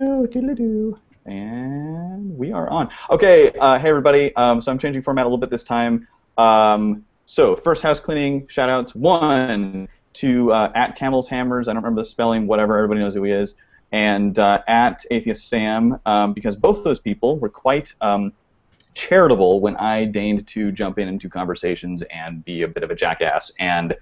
Doodle-doo. And we are on. Okay, uh, hey everybody. Um, so I'm changing format a little bit this time. Um, so first house cleaning shout outs. One to uh, at Camel's Hammers. I don't remember the spelling. Whatever. Everybody knows who he is. And uh, at Atheist Sam, um, because both those people were quite um, charitable when I deigned to jump in into conversations and be a bit of a jackass. And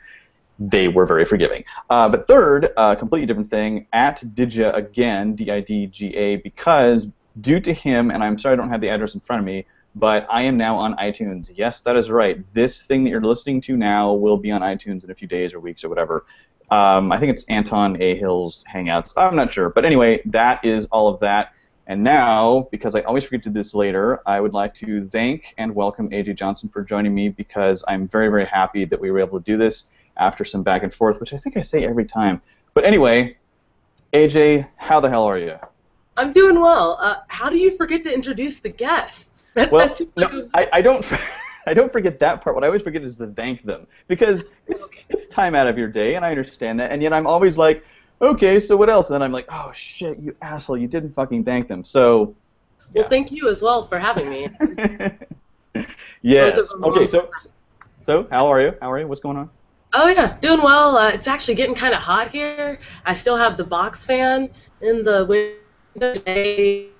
they were very forgiving. Uh, but third, uh, completely different thing, at Didga again, D-I-D-G-A, because due to him, and I'm sorry I don't have the address in front of me, but I am now on iTunes. Yes, that is right. This thing that you're listening to now will be on iTunes in a few days or weeks or whatever. Um, I think it's Anton A. Hill's Hangouts. I'm not sure. But anyway, that is all of that. And now, because I always forget to do this later, I would like to thank and welcome AJ Johnson for joining me because I'm very, very happy that we were able to do this after some back and forth, which I think I say every time. But anyway, AJ, how the hell are you? I'm doing well. Uh, how do you forget to introduce the guests? Well, no, I, I don't. I don't forget that part. What I always forget is to thank them because it's, Okay. it's time out of your day, and I understand that. And yet I'm always like, okay, so what else? And then I'm like, oh shit, you asshole, you didn't fucking thank them. So, Well, thank you as well for having me. yes. Both of them Okay, so so how are you? How are you? What's going on? Oh yeah, doing well. Uh, it's actually getting kind of hot here. I still have the box fan in the window today,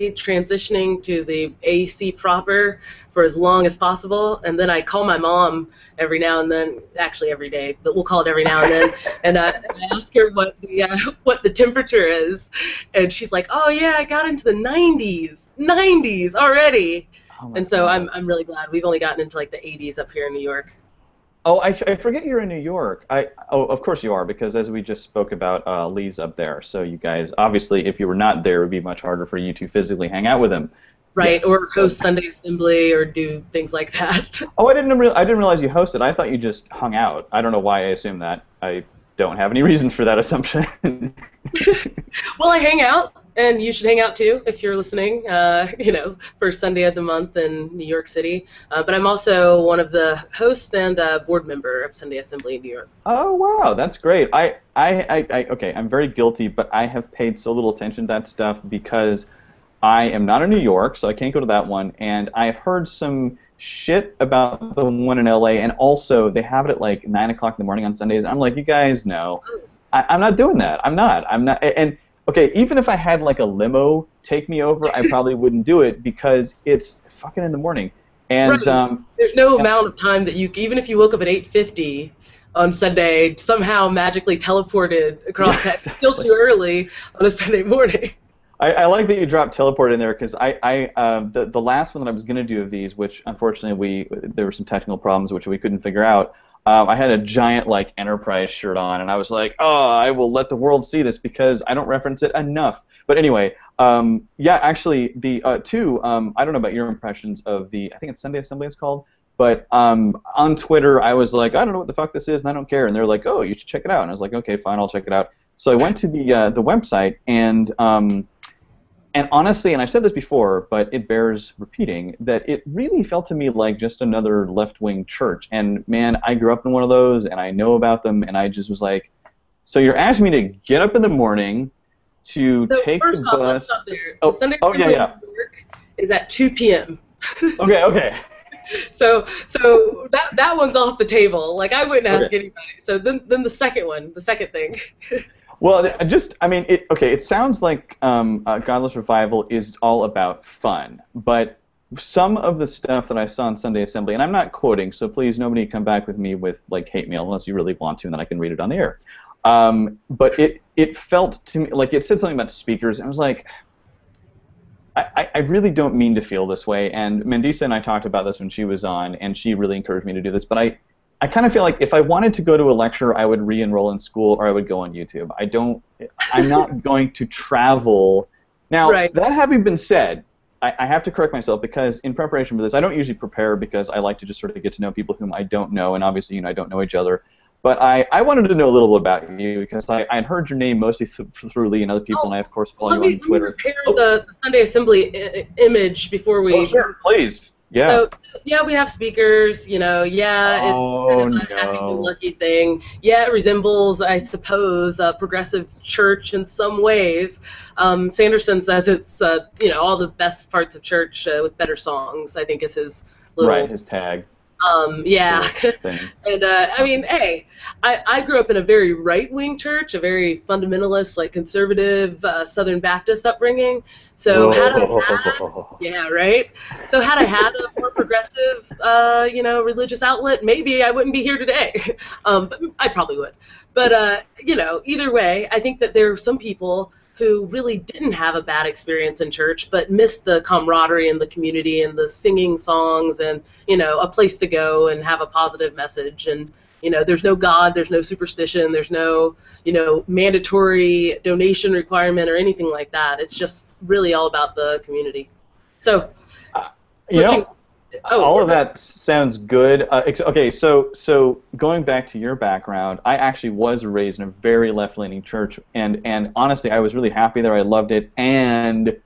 transitioning to the AC proper for as long as possible, and then I call my mom every now and then, actually every day, but we'll call it every now and then, and uh, I ask her what the uh, what the temperature is, and she's like, "Oh yeah, I got into the 90s, 90s already," Oh and so God. I'm I'm really glad we've only gotten into like the 80s up here in New York. Oh, I, I forget you're in New York. I oh, of course you are because as we just spoke about, uh, Lee's up there. So you guys, obviously, if you were not there, it would be much harder for you to physically hang out with him. right? Yes. Or host Sunday assembly or do things like that. Oh, I didn't real I didn't realize you hosted. I thought you just hung out. I don't know why I assumed that. I don't have any reason for that assumption. well, I hang out, and you should hang out too if you're listening. Uh, you know, first Sunday of the month in New York City. Uh, but I'm also one of the hosts and uh, board member of Sunday Assembly in New York. oh wow, that's great. I, I, I, I okay, I'm very guilty, but I have paid so little attention to that stuff because I am not in New York, so I can't go to that one, and I've heard some shit about the one in LA, and also they have it at like nine o'clock in the morning on Sundays. I'm like, you guys know, I, I'm not doing that. I'm not. I'm not. And okay, even if I had like a limo take me over, I probably wouldn't do it because it's fucking in the morning. And Right. um, There's no Yeah. amount of time that you, even if you woke up at 8:50 on Sunday, somehow magically teleported across Yeah, that still too early on a Sunday morning. I, I like that you dropped teleport in there because I, I um, the, the last one that I was going to do of these, which unfortunately we there were some technical problems which we couldn't figure out. Um, I had a giant like Enterprise shirt on, and I was like, oh, I will let the world see this because I don't reference it enough. But anyway, um, yeah, actually, the uh, two, um, I don't know about your impressions of the, I think it's Sunday Assembly it's called, but um, on Twitter I was like, I don't know what the fuck this is, and I don't care, and they're like, oh, you should check it out, and I was like, okay, fine, I'll check it out. So I went to the uh, the website, and um, and honestly, and I've said this before, but it bears repeating, that it really felt to me like just another left wing church. And man, I grew up in one of those, and I know about them, and I just was like, so you're asking me to get up in the morning to So take first the off, let's bus. stop there. Oh, the Sunday oh, oh yeah, yeah. in New is at 2 p.m. Okay, okay. So so that that one's off the table. Like I wouldn't ask Okay. anybody. So then then the second one, the second thing. Well, I just, I mean, it, okay, it sounds like um, uh, Godless Revival is all about fun, but some of the stuff that I saw on Sunday Assembly, and I'm not quoting, so please nobody come back with me with like hate mail unless you really want to, and then I can read it on the air. Um, but it, it felt to me like it said something about speakers, and I was like, I, I- really don't mean to feel this way. And Mandisa and I talked about this when she was on, and she really encouraged me to do this. But I, I kind of feel like if I wanted to go to a lecture, I would re-enroll in school or I would go on YouTube. I don't. I'm not going to travel. Now, Right. that having been said, I, I have to correct myself because in preparation for this, I don't usually prepare because I like to just sort of get to know people whom I don't know, and obviously, you know, I don't know each other. But I, I wanted to know a little bit about you because I, I had heard your name mostly th- through Lee and other people, Oh, and I, of course, follow you me, on let me Twitter. repair Oh. the, the Sunday Assembly I- I- image before we. Oh, sure, please. Yeah. So yeah, we have speakers. You know, yeah, it's Oh, kind of a no. happy-go-lucky thing. Yeah, it resembles, I suppose, a progressive church in some ways. Um, Sanderson says it's uh, you know all the best parts of church uh, with better songs. I think is his little. right. His tag. Um, yeah. sort of thing. And uh, I mean, hey, I, I grew up in a very right wing church, a very fundamentalist, like conservative uh, Southern Baptist upbringing. So had I had, yeah, right. So had I had a more progressive, uh, you know, religious outlet, maybe I wouldn't be here today. um, but I probably would. But uh, you know, either way, I think that there are some people who really didn't have a bad experience in church, but missed the camaraderie and the community and the singing songs and you know a place to go and have a positive message. And you know there's no god there's no superstition there's no you know mandatory donation requirement or anything like that. It's just really all about the community. So uh, You know, oh, all of that sounds good. Uh, ex- okay, so so going back to your background, I actually was raised in a very left-leaning church, and and honestly, I was really happy there. I loved it, and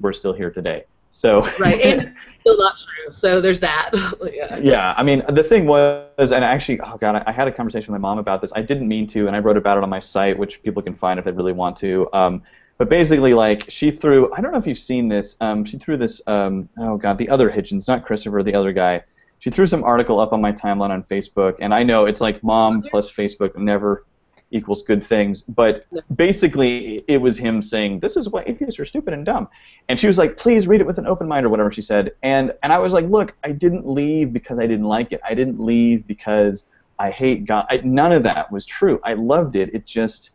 we're still here today. So right and it's still not true so there's that yeah yeah, I mean, the thing was, and actually, oh god, I, I had a conversation with my mom about this. I didn't mean to, and I wrote about it on my site, which people can find if they really want to. Um, but basically, like, she threw, I don't know if you've seen this, um, she threw this, um, oh god, the other Hitchens, not Christopher, the other guy. She threw some article up on my timeline on Facebook, and I know it's like mom plus Facebook never equals good things, but basically, it was him saying, this is why atheists are stupid and dumb. And she was like, please read it with an open mind or whatever she said. And and I was like, look, I didn't leave because I didn't like it. I didn't leave because I hate God. I, none of that was true. I loved it. It just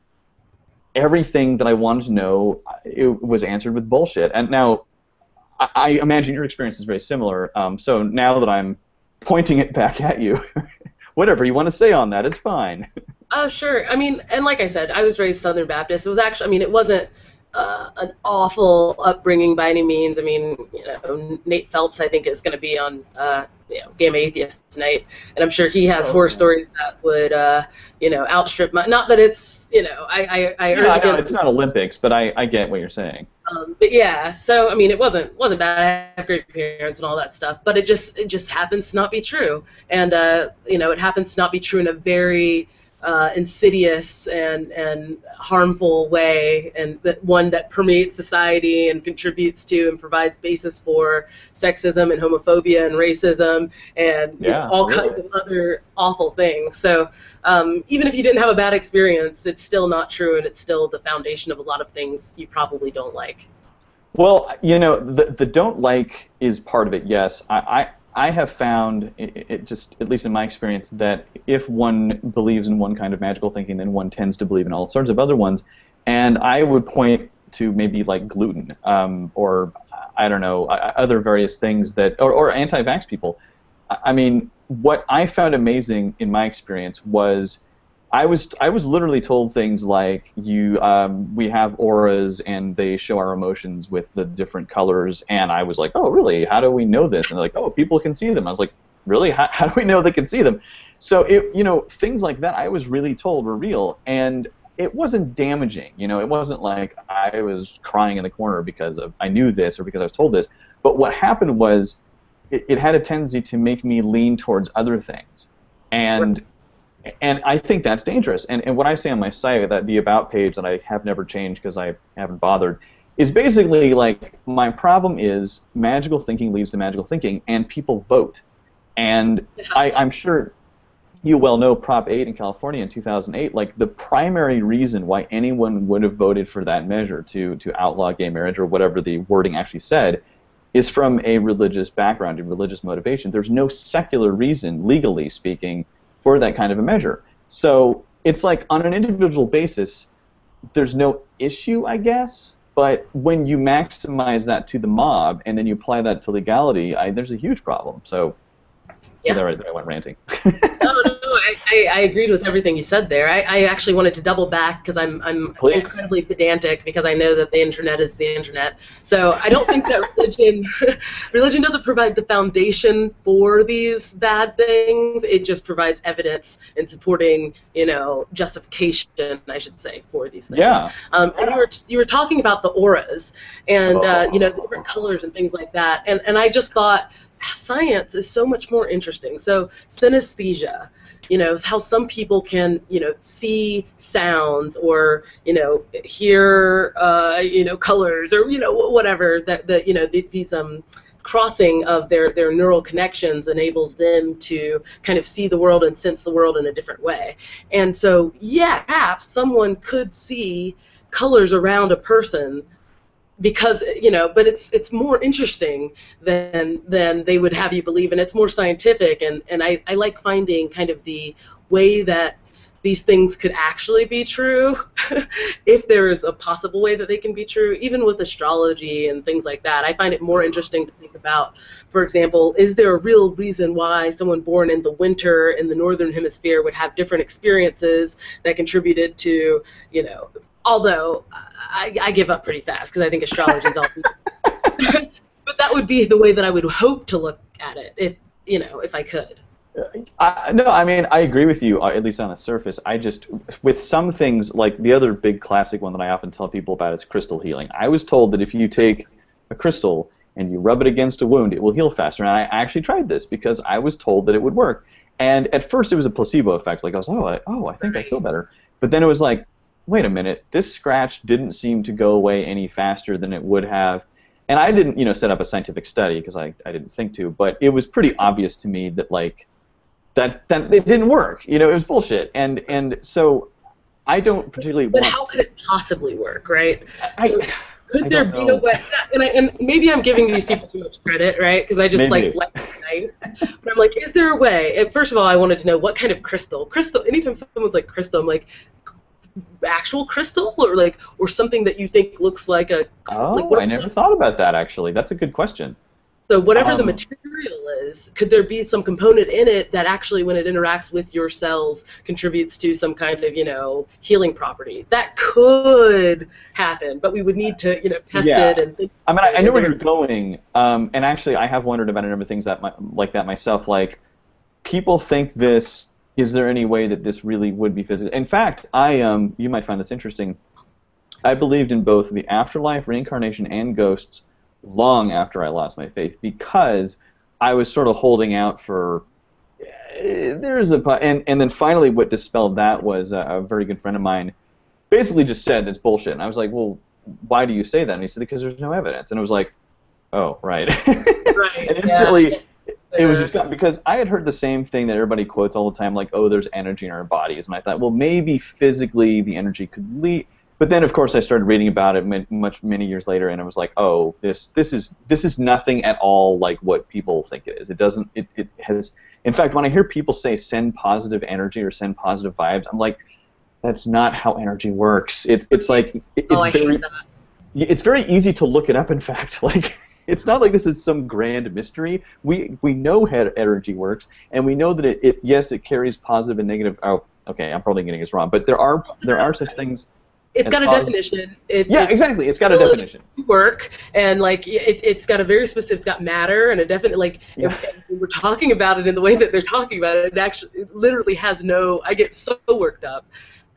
everything that I wanted to know it was answered with bullshit. And now I, I imagine your experience is very similar. Um, so now that I'm pointing it back at you, whatever you want to say on that is fine. Oh, sure. I mean, and like I said, I was raised Southern Baptist. It was actually, I mean, it wasn't uh, an awful upbringing by any means. I mean, you know, Nate Phelps, I think, is going to be on, uh, you know, Game Atheist tonight, and I'm sure he has Oh, horror okay. stories that would, uh, you know, outstrip my. Not that it's, you know, I, I, I Yeah, urge I know, it's not Olympics, but I, I get what you're saying. um, but yeah, so I mean, it wasn't wasn't bad. I have great parents and all that stuff, but it just it just happens to not be true, and uh, you know, it happens to not be true in a very uh, insidious and and harmful way, and that one that permeates society and contributes to and provides basis for sexism and homophobia and racism and you know, all really. kinds of other awful things. So um, even if you didn't have a bad experience, it's still not true, and it's still the foundation of a lot of things you probably don't like. Well, you know, the the don't like is part of it. Yes, I I, have found it, it just at least in my experience that if one believes in one kind of magical thinking, then one tends to believe in all sorts of other ones. And I would point to maybe like gluten um, or I don't know other various things that or, or anti-vax people. I mean, what I found amazing in my experience was I was I was literally told things like you um, we have auras and they show our emotions with the different colors. And I was like oh really? How do we know this? And they're like oh people can see them. I was like really? How, how do we know they can see them? So it you know things like that I was really told were real and it wasn't damaging you know it wasn't like I was crying in the corner because of I knew this or because I was told this. But what happened was it, it had a tendency to make me lean towards other things. And and I think that's dangerous. And, and what I say on my site, that the about page that I have never changed because I haven't bothered, is basically like my problem is magical thinking leads to magical thinking, and people vote. And I, I'm sure you well know Prop 8 in California in 2008. Like the primary reason why anyone would have voted for that measure to to outlaw gay marriage or whatever the wording actually said is from a religious background and religious motivation. There's no secular reason, legally speaking, for that kind of a measure. So it's like on an individual basis, there's no issue, I guess. But when you maximize that to the mob and then you apply that to legality, I, there's a huge problem. So, so Yeah. there, I- there I went ranting. no, no. I, I, I agreed with everything you said there. I, I actually wanted to double back because I'm I'm Please. incredibly pedantic because I know that the internet is the internet. So I don't think that religion religion doesn't provide the foundation for these bad things. It just provides evidence and supporting, you know, justification, I should say, for these things. yeah. Um, and you were you were talking about the auras and uh, Oh. you know the different colors and things like that, and and I just thought science is so much more interesting. So synesthesia, you know, how some people can, you know, see sounds or, you know, hear, uh, you know, colors or, you know, whatever that, that you know, these um, crossing of their, their neural connections enables them to kind of see the world and sense the world in a different way. And so, yeah, perhaps someone could see colors around a person because you know but it's it's more interesting than than they would have you believe and it's more scientific and and I, I like finding kind of the way that these things could actually be true if there is a possible way that they can be true even with astrology and things like that. I find it more interesting to think about for example is there a real reason why someone born in the winter in the northern hemisphere would have different experiences that contributed to you know although I, I give up pretty fast because I think astrology is all. but that would be the way that I would hope to look at it, if you know, if I could. I, no, I mean I agree with you uh, at least on the surface. I just with some things like the other big classic one that I often tell people about is crystal healing. I was told that if you take a crystal and you rub it against a wound, it will heal faster. And I actually tried this because I was told that it would work. And at first it was a placebo effect. Like I was, oh, I, oh, I think I feel better. But then it was like, wait a minute, this scratch didn't seem to go away any faster than it would have. And I didn't, you know, set up a scientific study because I, I didn't think to, but it was pretty obvious to me that like that that it didn't work. You know, it was bullshit. And and so I don't particularly. But how could it possibly work, right? I, so could I there be know. a way? And, I, and maybe I'm giving these people too much credit, right? Because I just Maybe. like like nice. But I'm like, is there a way? And first of all, I wanted to know what kind of crystal. Crystal. Anytime someone's like crystal, I'm like, actual crystal or like or something that you think looks like a Oh, like what I never thought about that actually. That's a good question. so whatever the Um, material is could there be some component in it that actually when it interacts with your cells contributes to some kind of you know healing property that could happen but we would need to you know test Yeah. it and think I mean, I, I know where you're going, um, and actually, I have wondered about a number of things that mi- like that myself. Like, people think this. Is there any way that this really would be physical? In fact, I um, you might find this interesting. I believed in both the afterlife, reincarnation, and ghosts long after I lost my faith because I was sort of holding out for. eh, There's a and and then finally, what dispelled that was a, a very good friend of mine basically just said that's bullshit. And I was like, well, why do you say that? And he said because there's no evidence. And it was like, oh, right. Right, and yeah. It was just because I had heard the same thing that everybody quotes all the time, like, oh, there's energy in our bodies. And I thought, well, maybe physically the energy could lead. But then, of course, I started reading about it much many years later, and I was like, oh, this this is this is nothing at all like what people think it is. It doesn't. It, it has. In fact, when I hear people say send positive energy or send positive vibes, I'm like, that's not how energy works. It's it's like it- it's oh very it's very easy to look it up. In fact, like it's not like this is some grand mystery. We we know how energy works, and we know that it, it yes it carries positive and negative. Oh, okay, I'm probably getting this wrong, but there are there are such things. It's got a posi- definition it, Yeah, it's exactly. It's got a definition. work and like it, it's got a very specific it's got matter and a definite like Yeah. we're talking about it in the way that they're talking about it it actually it literally has no i get so worked up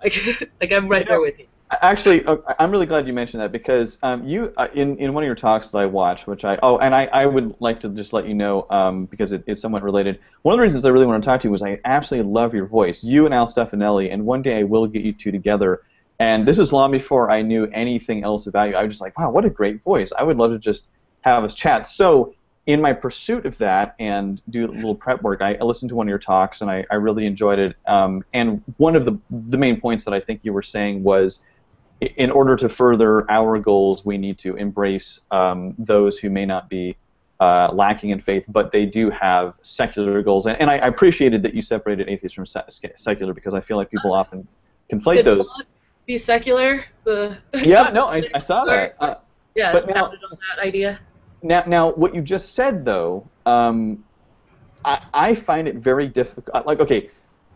like, like i'm right know, there with you Actually, uh, I'm really glad you mentioned that because um, you uh, in in one of your talks that I watched, which I oh, and I, I would like to just let you know um, because it is somewhat related. One of the reasons I really want to talk to you was I absolutely love your voice, you and Al Stefanelli, and one day I will get you two together. And this is long before I knew anything else about you. I was just like, wow, what a great voice! I would love to just have us chat. So in my pursuit of that and do a little prep work, I, listened to one of your talks and I, I really enjoyed it. Um, and one of the the main points that I think you were saying was in order to further our goals, we need to embrace um, those who may not be uh, lacking in faith, but they do have secular goals. And, and I, I appreciated that you separated atheist from se- secular because I feel like people often conflate those. be secular the Yeah, no, I, I saw that. Uh, yeah but now- on that idea Now, now, what you just said, though, um, I, I find it very difficult. Like, okay,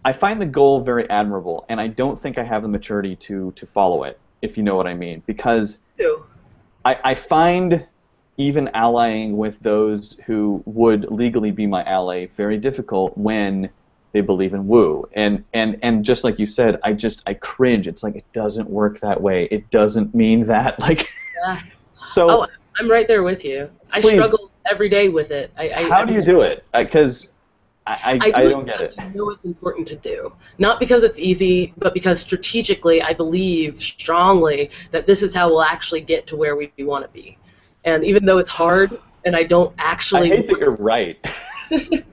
I find the goal very admirable, and I don't think I have the maturity to to follow it, if you know what I mean. Because I, I find even allying with those who would legally be my ally very difficult when they believe in woo. And and and just like you said, I just I cringe. It's like it doesn't work that way. It doesn't mean that. Like, Yeah. so. oh i'm right there with you i Please. struggle every day with it. I, I, How do you do it? Because I, I, I, I do don't get it. I know it's important to do. Not because it's easy, but because strategically I believe strongly that this is how we'll actually get to where we want to be. And even though it's hard and I don't I actually hate that you're right.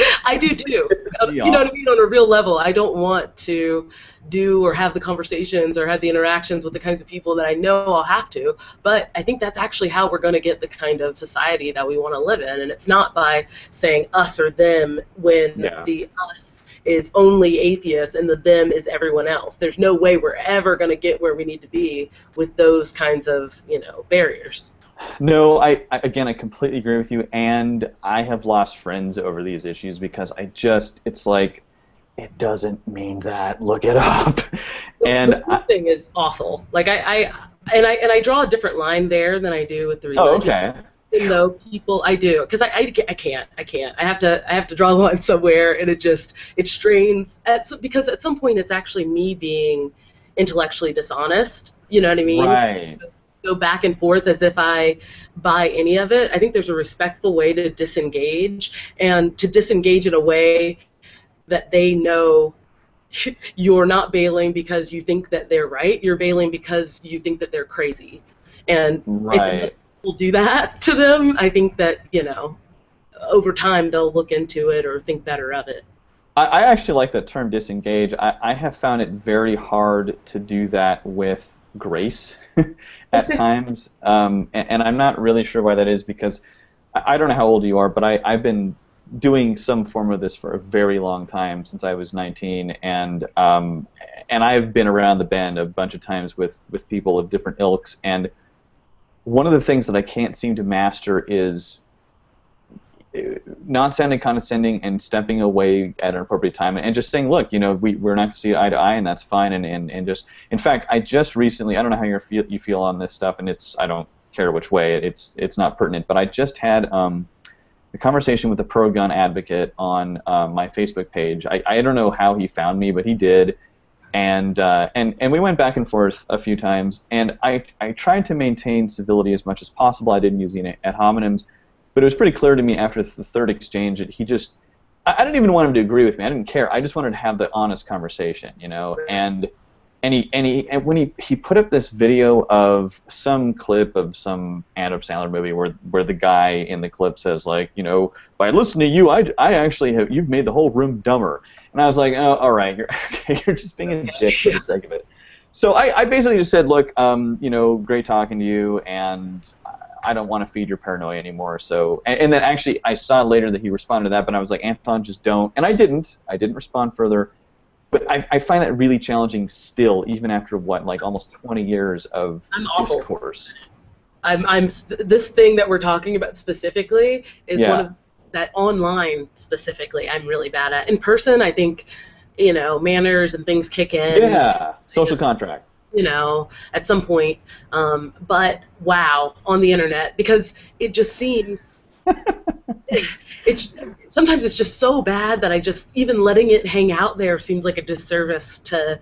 I do too. You know what I mean? On a real level, I don't want to do or have the conversations or have the interactions with the kinds of people that I know I'll have to. But I think that's actually how we're going to get the kind of society that we want to live in. And it's not by saying us or them when Yeah. the us is only atheists and the them is everyone else. There's no way we're ever going to get where we need to be with those kinds of, you know, barriers. No, I, I again I completely agree with you, and I have lost friends over these issues because I just it's like it doesn't mean that. Look it up, and the food thing is awful. Like I, I and I and I draw a different line there than I do with the religion. oh religion. okay, Even though people, I do because I, I, I can't I can't I have to I have to draw the line somewhere and it just it strains at some, because at some point it's actually me being intellectually dishonest. You know what I mean? right, Go back and forth as if I buy any of it. I think there's a respectful way to disengage and to disengage in a way that they know you're not bailing because you think that they're right. You're bailing because you think that they're crazy. And if right. people do that to them, I think that, you know, over time they'll look into it or think better of it. I, I actually like that term disengage. I, I have found it very hard to do that with grace at times, um, and, and I'm not really sure why that is because I, I don't know how old you are, but I, I've been doing some form of this for a very long time since I was 19, and um, and I've been around the bend a bunch of times with with people of different ilks, and one of the things that I can't seem to master is not sounding condescending and stepping away at an appropriate time and just saying, look, you know, we, we're not going to see eye to eye and that's fine. And, and, and just, in fact, I just recently, I don't know how you feel, you feel on this stuff and it's, I don't care which way, it's, it's not pertinent, but I just had um, a conversation with a pro-gun advocate on uh, my Facebook page. I, I don't know how he found me, but he did. And, uh, and, and we went back and forth a few times, and I, I tried to maintain civility as much as possible. I didn't use any ad hominems, but it was pretty clear to me after the third exchange that he just I, I didn't even want him to agree with me. I didn't care. I just wanted to have the honest conversation, you know. And and he and he and when he he put up this video of some clip of some Adam Sandler movie where where the guy in the clip says like, you know, by listening to you, I I actually have you've made the whole room dumber. And I was like, oh, all right, you're okay, you're just being a dick for the sake of it. So I, I basically just said, look, um, you know, great talking to you, and I don't want to feed your paranoia anymore. So, and, and then actually, I saw later that he responded to that, but I was like, Anton, just don't. And I didn't. I didn't respond further. But I, I find that really challenging still, even after what, like almost 20 years of I'm awful. discourse. I'm, I'm this thing that we're talking about specifically is Yeah. one of that online specifically I'm really bad at. In person, I think, you know, manners and things kick in. Yeah, social just- contract. You know, at some point. Um, but wow, on the internet because it just seems. it, sometimes it's just so bad that I just even letting it hang out there seems like a disservice to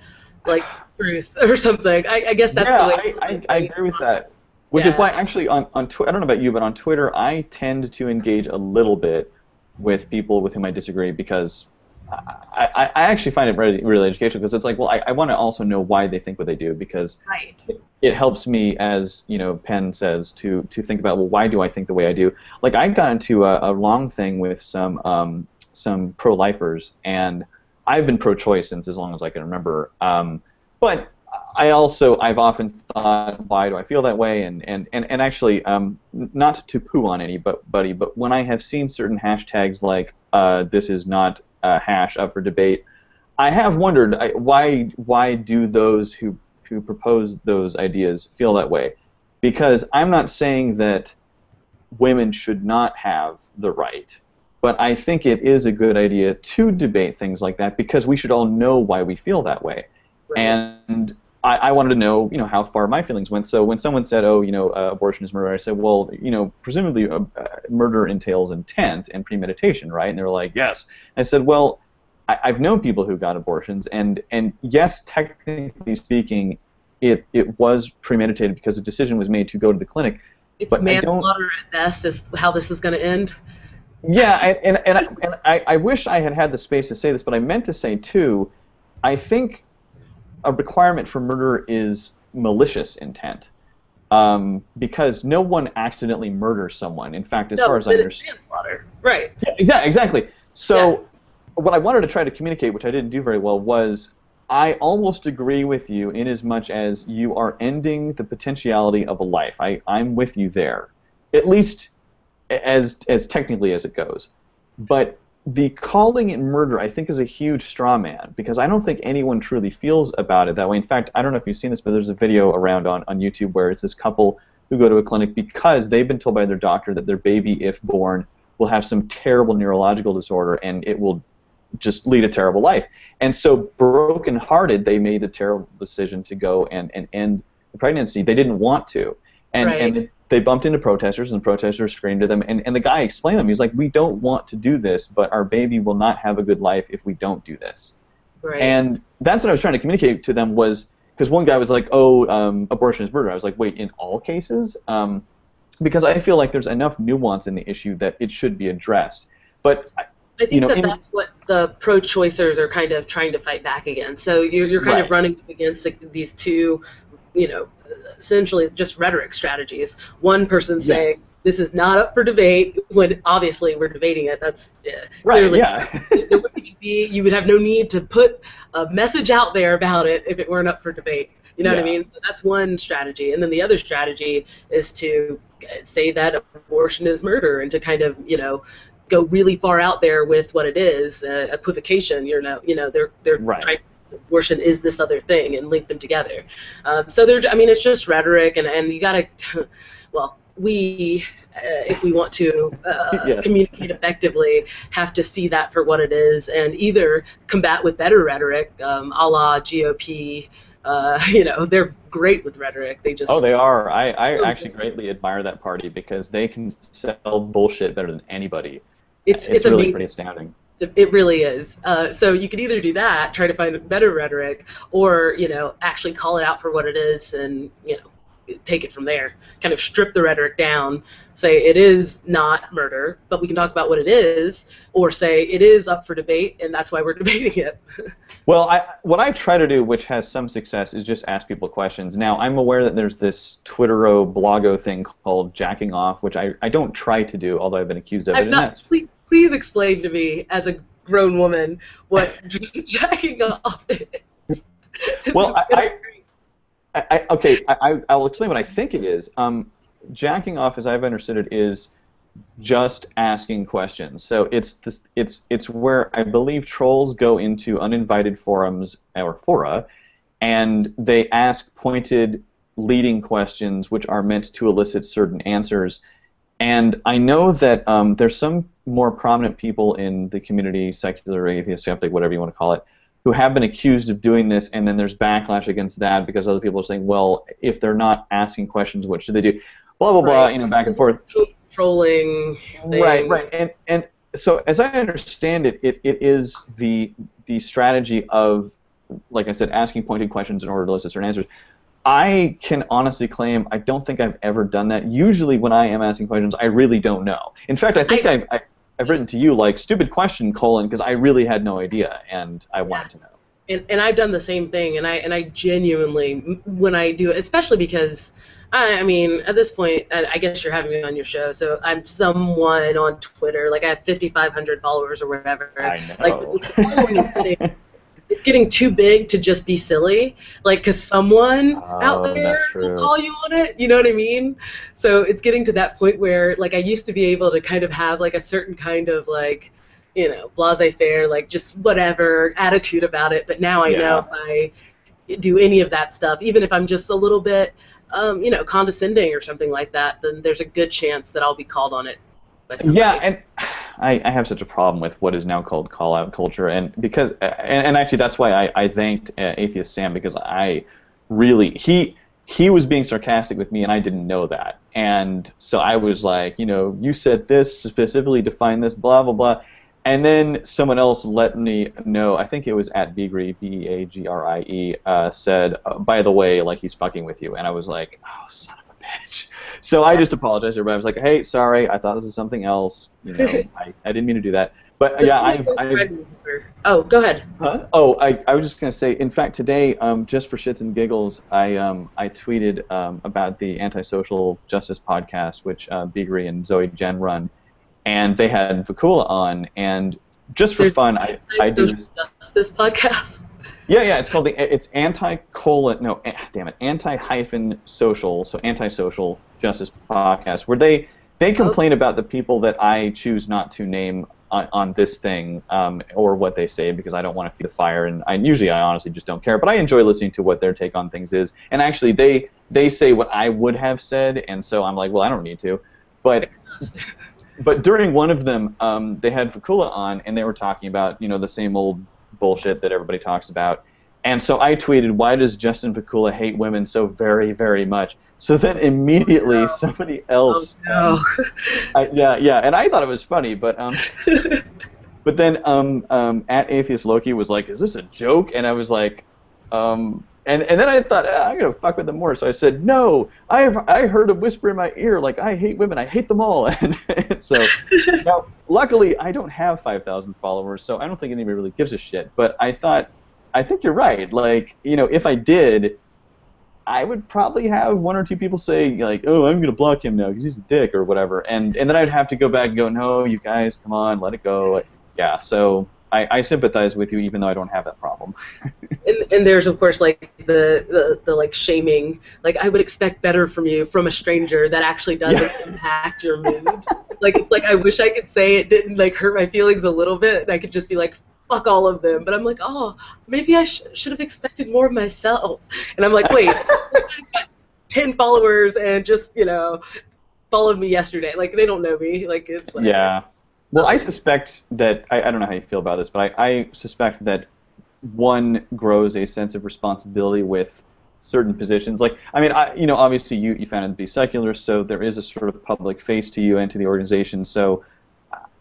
like truth or something. I, I guess that's yeah, the way. I, I, I agree with that. Which is why actually on on Twi- I don't know about you, but on Twitter I tend to engage a little bit with people with whom I disagree because I, I, actually find it really, really educational because it's like, well, I, I want to also know why they think what they do because Right. it helps me, as you know, Penn says, to to think about well, why do I think the way I do? Like I got into a, a long thing with some um, some pro-lifers, and I've been pro-choice since as long as I can remember. Um, but I also I've often thought, why do I feel that way? And and and, and actually, um, not to poo on anybody, but when I have seen certain hashtags like uh, this is not a hash up for debate, I have wondered I, why why do those who who propose those ideas feel that way? Because I'm not saying that women should not have the right, but I think it is a good idea to debate things like that because we should all know why we feel that way. Right. And I, I wanted to know, you know, how far my feelings went. So when someone said, "Oh, you know, uh, abortion is murder," I said, "Well, you know, presumably uh, uh, murder entails intent and premeditation, right?" And they were like, "Yes." I said, "Well, I, I've known people who got abortions, and and yes, technically speaking, it it was premeditated because a decision was made to go to the clinic. It's but manslaughter at best is how this is going to end. Yeah, I, and and, I, and I, I wish I had had the space to say this, but I meant to say too. I think a requirement for murder is malicious intent, um, because no one accidentally murders someone. In fact, as no, far as I understand. manslaughter. Right. Yeah, yeah, exactly. So, what I wanted to try to communicate, which I didn't do very well, was I almost agree with you in as much as you are ending the potentiality of a life. I, I'm with you there, at least as as technically as it goes. But the calling it murder, I think, is a huge straw man because I don't think anyone truly feels about it that way. In fact, I don't know if you've seen this, but there's a video around on, on YouTube where it's this couple who go to a clinic because they've been told by their doctor that their baby, if born, will have some terrible neurological disorder and it will just lead a terrible life. And so, broken-hearted, they made the terrible decision to go and, and end the pregnancy. They didn't want to, and Right. and they bumped into protesters, and the protesters screamed at them. And, and the guy explained to them, he's like, "We don't want to do this, but our baby will not have a good life if we don't do this." Right. And that's what I was trying to communicate to them was because one guy was like, "Oh, um, abortion is murder." I was like, "Wait, in all cases?" Um, because I feel like there's enough nuance in the issue that it should be addressed. But I- I think you know, that in- that's what the pro-choicers are kind of trying to fight back against. So you're, you're kind of running up against like, these two, you know, essentially just rhetoric strategies. One person Yes. saying this is not up for debate when obviously we're debating it. That's uh, right, clearly yeah, there wouldn't be you would have no need to put a message out there about it if it weren't up for debate. You know what I mean? So that's one strategy, and then the other strategy is to say that abortion is murder, and to kind of you know go really far out there with what it is, uh, equivocation. You know, you know they're they're Right. trying. Abortion is this other thing, and link them together. Um, so they're, I mean, it's just rhetoric, and and you gotta, well, we, uh, if we want to uh, Yes. communicate effectively, have to see that for what it is, and either combat with better rhetoric, um, a la GOP. Uh, you know, they're great with rhetoric. They just Oh, they are. I, I Oh, actually greatly admire that party because they can sell bullshit better than anybody. it's it's it's really amazing. pretty astounding. It really is. Uh, so you could either do that, try to find a better rhetoric, or you know, actually call it out for what it is, and you know, take it from there. Kind of strip the rhetoric down. Say it is not murder, but we can talk about what it is, or say it is up for debate, and that's why we're debating it. Well, I, what I try to do, which has some success, is just ask people questions. Now, I'm aware that there's this Twittero, blogo thing called jacking off, which I, I don't try to do, although I've been accused of it. I'm and that's Please, explain to me, as a grown woman, what jacking off is. Well, I- I- I, okay, I, I- I'll explain what I think it is. Um, jacking off, as I've understood it, is just asking questions. So it's this, it's it's where I believe trolls go into uninvited forums or fora, and they ask pointed, leading questions which are meant to elicit certain answers. And I know that um, there's some more prominent people in the community, secular, atheist, skeptic, whatever you want to call it, who have been accused of doing this, and then there's backlash against that because other people are saying, well, if they're not asking questions, what should they do? Blah blah blah, Right. you know, back and forth. Trolling. thing. Right, right, and and so as I understand it, it, it is the the strategy of, like I said, asking pointed questions in order to elicit certain answers. I can honestly claim I don't think I've ever done that. Usually, when I am asking questions, I really don't know. In fact, I think I- I've, I, I've written to you like stupid question colon because I really had no idea and I wanted to know. and, and I've done the same thing, and I and I genuinely when I do it, especially because I, I mean at this point, I, I guess you're having me on your show, so I'm someone on Twitter, like I have 5,500 followers or whatever. I Like know. the following is getting, it's getting too big to just be silly, like because someone Oh, out there will call you on it. You know what I mean? So it's getting to that point where like I used to be able to kind of have like a certain kind of like you know, blase-faire, like just whatever attitude about it. But now I know if I do any of that stuff, even if I'm just a little bit, um, you know, condescending or something like that, then there's a good chance that I'll be called on it. By somebody. Yeah, and I, I have such a problem with what is now called call out culture, and because and, and actually that's why I, I thanked uh, Atheist Sam because I really he he was being sarcastic with me and I didn't know that, and so I was like, you know, you said this specifically define this, blah blah blah, and then someone else let me know. I think it was at Bagrie B A G R I E uh, said, uh, by the way, like he's fucking with you, and I was like, oh son of a bitch. So I just apologized to everybody. I was like, hey, sorry, I thought this was something else. You know, I, I didn't mean to do that. But yeah, I've, I've Oh, go ahead. Huh? Oh, I, I was just gonna say. In fact, today, um, just for shits and giggles, I um, I tweeted um, about the Antisocial Justice podcast, which uh, Bagrie and Zoe Jen run, and they had Vakula on, and just for fun, I I do this. Justice podcast. Yeah, yeah. It's called the it's anti colon no eh, damn it anti hyphen social so anti social justice podcast where they they complain about the people that I choose not to name on, on this thing um, or what they say because I don't want to feed the fire and I usually I honestly just don't care but I enjoy listening to what their take on things is and actually they they say what I would have said and so I'm like well I don't need to but but during one of them um, they had Vakula on and they were talking about you know the same old bullshit that everybody talks about and so I tweeted, why does Justin Vakula hate women so very, very much? So then immediately Oh, no. somebody else, Oh, um, I, yeah, yeah, and I thought it was funny, but um, but then um, um, at Atheist Loki was like, is this a joke? And I was like, um, and and then I thought ah, I'm gonna fuck with them more, so I said, no, I have, I heard a whisper in my ear like I hate women, I hate them all, and, so now luckily I don't have 5,000 followers, so I don't think anybody really gives a shit. But I thought, I think you're right. Like you know, if I did. I would probably have one or two people say like, "Oh, I'm gonna block him now because he's a dick" or whatever, and and then I'd have to go back and go, "No, you guys, come on, let it go." Yeah, so I, I sympathize with you, even though I don't have that problem. and, and there's of course like the, the the like shaming like i would expect better from you from a stranger that actually doesn't Yeah. impact your mood like it's like i wish i could say it didn't like hurt my feelings a little bit and i could just be like fuck all of them but i'm like oh maybe i sh- should have expected more of myself and i'm like wait 10 followers and just you know followed me yesterday like they don't know me like it's whatever. Yeah. Well, I suspect that I, I don't know how you feel about this, but I, I suspect that one grows a sense of responsibility with certain positions. Like, I mean, I, you know, obviously you you founded BeSecular, so there is a sort of public face to you and to the organization. So,